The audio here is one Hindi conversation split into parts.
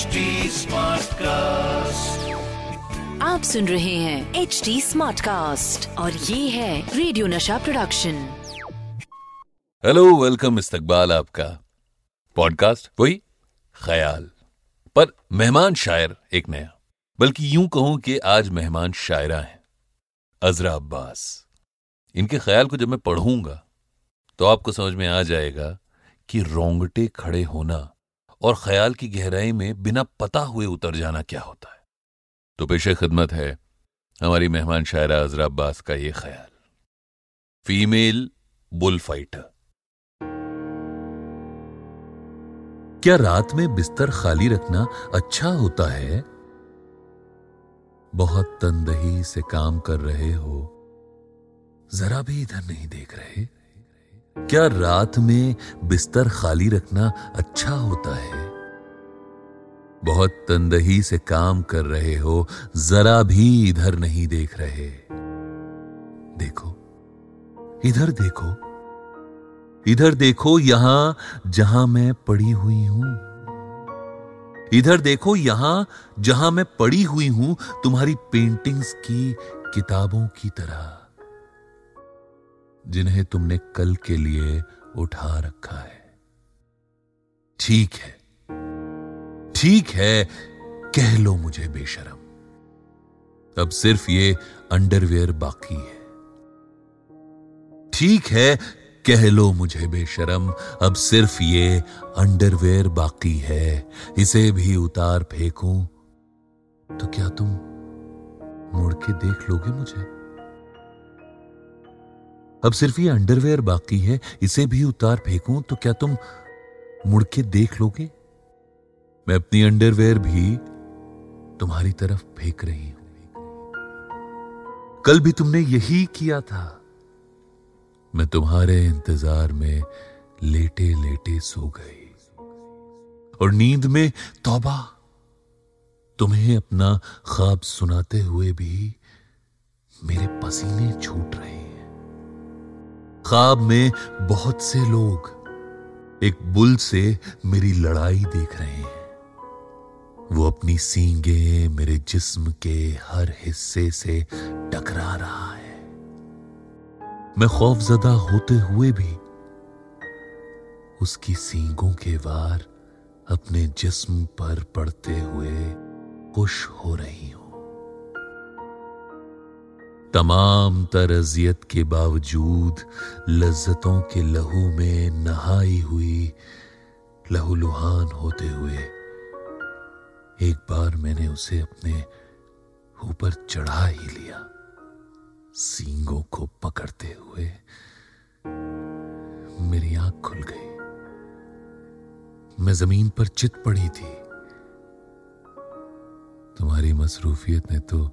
Smart cast आप सुन रहे हैं एच डी स्मार्ट कास्ट और ये है radio Nasha production hello welcome इस्तकबाल आपका पॉडकास्ट वही ख्याल। पर मेहमान शायर एक नया बल्कि यूँ कहूँ कि आज मेहमान शायरा हैं अजरा अब्बास। इनके ख्याल को जब मैं पढ़ूँगा तो आपको समझ में आ जाएगा कि रोंगटे खड़े होना और ख्याल की गहराई में बिना पता हुए उतर जाना क्या होता है? तो पेशे खिदमत है, हमारी मेहमान शायरा अजरा अब्बास का ये ख्याल। Female bull fighter. क्या रात में बिस्तर खाली रखना अच्छा होता है? बहुत तंदही से काम कर रहे हो, जरा भी इधर नहीं देख रहे? क्या रात में बिस्तर खाली रखना अच्छा होता है? बहुत तंदही से काम कर रहे हो, जरा भी इधर नहीं देख रहे। देखो, इधर देखो। इधर देखो यहाँ जहाँ मैं पड़ी हुई हूँ। इधर देखो यहाँ जहाँ मैं पड़ी हुई हूँ, तुम्हारी पेंटिंग्स की किताबों की तरह। जिन्हें तुमने कल के लिए उठा रखा है। ठीक है। ठीक है, कह लो मुझे बेशरम। अब सिर्फ़ ये अंडरवेयर बाकी है। ठीक है, कह लो मुझे बेशरम। अब सिर्फ़ ये अंडरवेयर बाकी है। इसे भी उतार फेंकूं तो क्या तुम मुड़ के देख लोगे मुझे? अब सिर्फ़ ये अंडरवेयर बाकी है, इसे भी उतार फेंकूं तो क्या तुम मुड़के देख लोगे? मैं अपनी अंडरवेयर भी तुम्हारी तरफ़ फेंक रही हूँ। कल भी तुमने यही किया था। मैं तुम्हारे इंतज़ार में लेटे लेटे सो गई। और नींद में तौबा। तुम्हें अपना ख्वाब सुनाते हुए भी मेरे पसीने छूट रहे ख्वाब में बहुत से लोग एक बुल से मेरी लड़ाई देख रहे हैं। वो अपनी सींगे मेरे जिस्म के हर हिस्से से टकरा रहा है। मैं खौफजदा होते हुए भी उसकी सींगों के वार अपने जिस्म पर पड़ते हुए खुश हो रही हूँ। तमाम तरजियत के बावजूद लज्जतों के लहू में नहाई हुई लहूलुहान होते हुए एक बार मैंने उसे अपने ऊपर चढ़ा ही लिया। सींगों को पकड़ते हुए मेरी आँख खुल गई। मैं ज़मीन पर चित पड़ी थी। तुम्हारी मसरूफियत ने तो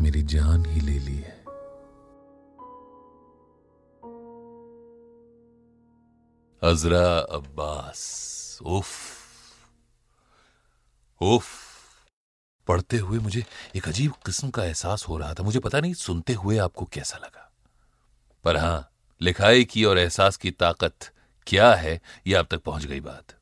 मेरी जान ही ले ली है। अजरा अब्बास, उफ उफ। पढ़ते हुए मुझे एक अजीब किस्म का एहसास हो रहा था। मुझे पता नहीं सुनते हुए आपको कैसा लगा। पर हाँ, लिखाई की और एहसास की ताकत क्या है यह आप तक पहुँच गई बात।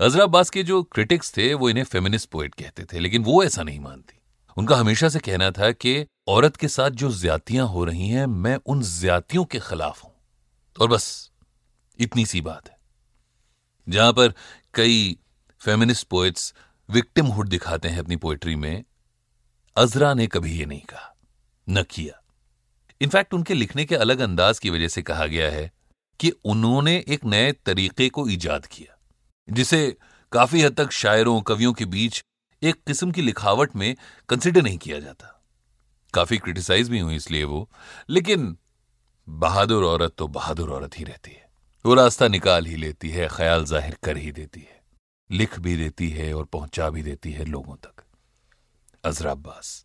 अजरा अब्बास के जो क्रिटिक्स थे, वो इन्हें फेमिनिस्ट पोएट कहते थे, लेकिन वो ऐसा नहीं मानती। उनका हमेशा से कहना था कि औरत के साथ जो ज्यादतियाँ हो रही हैं, मैं उन ज्यादतियों के खिलाफ हूँ। और बस, इतनी सी बात है। जहाँ पर कई फेमिनिस्ट पोएट्स विक्टिमहुड दिखाते हैं अपनी पोएट्री में, अजरा ने कभी ये नहीं कहा, न किया। इनफैक्ट उनके लिखने के अलग अंदाज की वजह से कहा गया है कि उन्होंने एक नए तरीके को ईजाद किया, जिसे काफ़ी हद तक शायरों, कवियों के बीच एक किस्म की लिखावट में कंसिडर नहीं किया जाता। काफ़ी क्रिटिसाइज भी हुई इसलिए वो, लेकिन बहादुर औरत तो बहादुर औरत ही रहती है। वो रास्ता निकाल ही लेती है, ख्याल ज़ाहिर कर ही देती है। लिख भी देती है और पहुँचा भी देती है लोगों तक। अजरा अब्बास,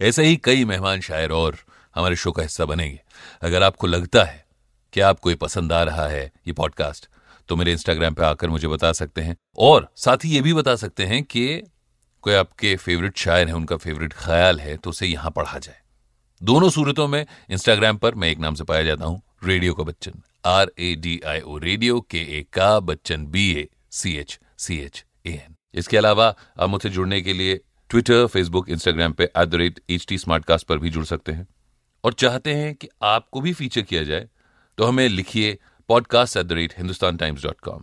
ऐसे ही कई मेहमान शायर और हमारे शो का हिस्सा बनेंगे। अगर आपको लगता है कि आपको ये पसंद आ रहा है ये पॉडकास्ट तो मेरे इंस्टाग्राम पे आकर मुझे बता सकते हैं और साथ ही ये भी बता सकते हैं कि कोई आपके फेवरेट शायर है, उनका फेवरेट ख्याल है तो उसे यहाँ पढ़ा जाए। दोनों सूरतों में इंस्टाग्राम पर मैं एक नाम से पाया जाता हूँ, रेडियो का Bachchan. R A D I O radio के ए का Bachchan B A C H C H A N इसके अलावा आप मुझसे जुड़ने के लिए ट्विटर फेसबुक इंस्टाग्राम पे at the rate H T पर भी जुड़ सकते हैं। और चाहते हैं कि आपको भी फीचर किया जाए तो हमें लिखिए podcast at the rate Hindustan Times dot com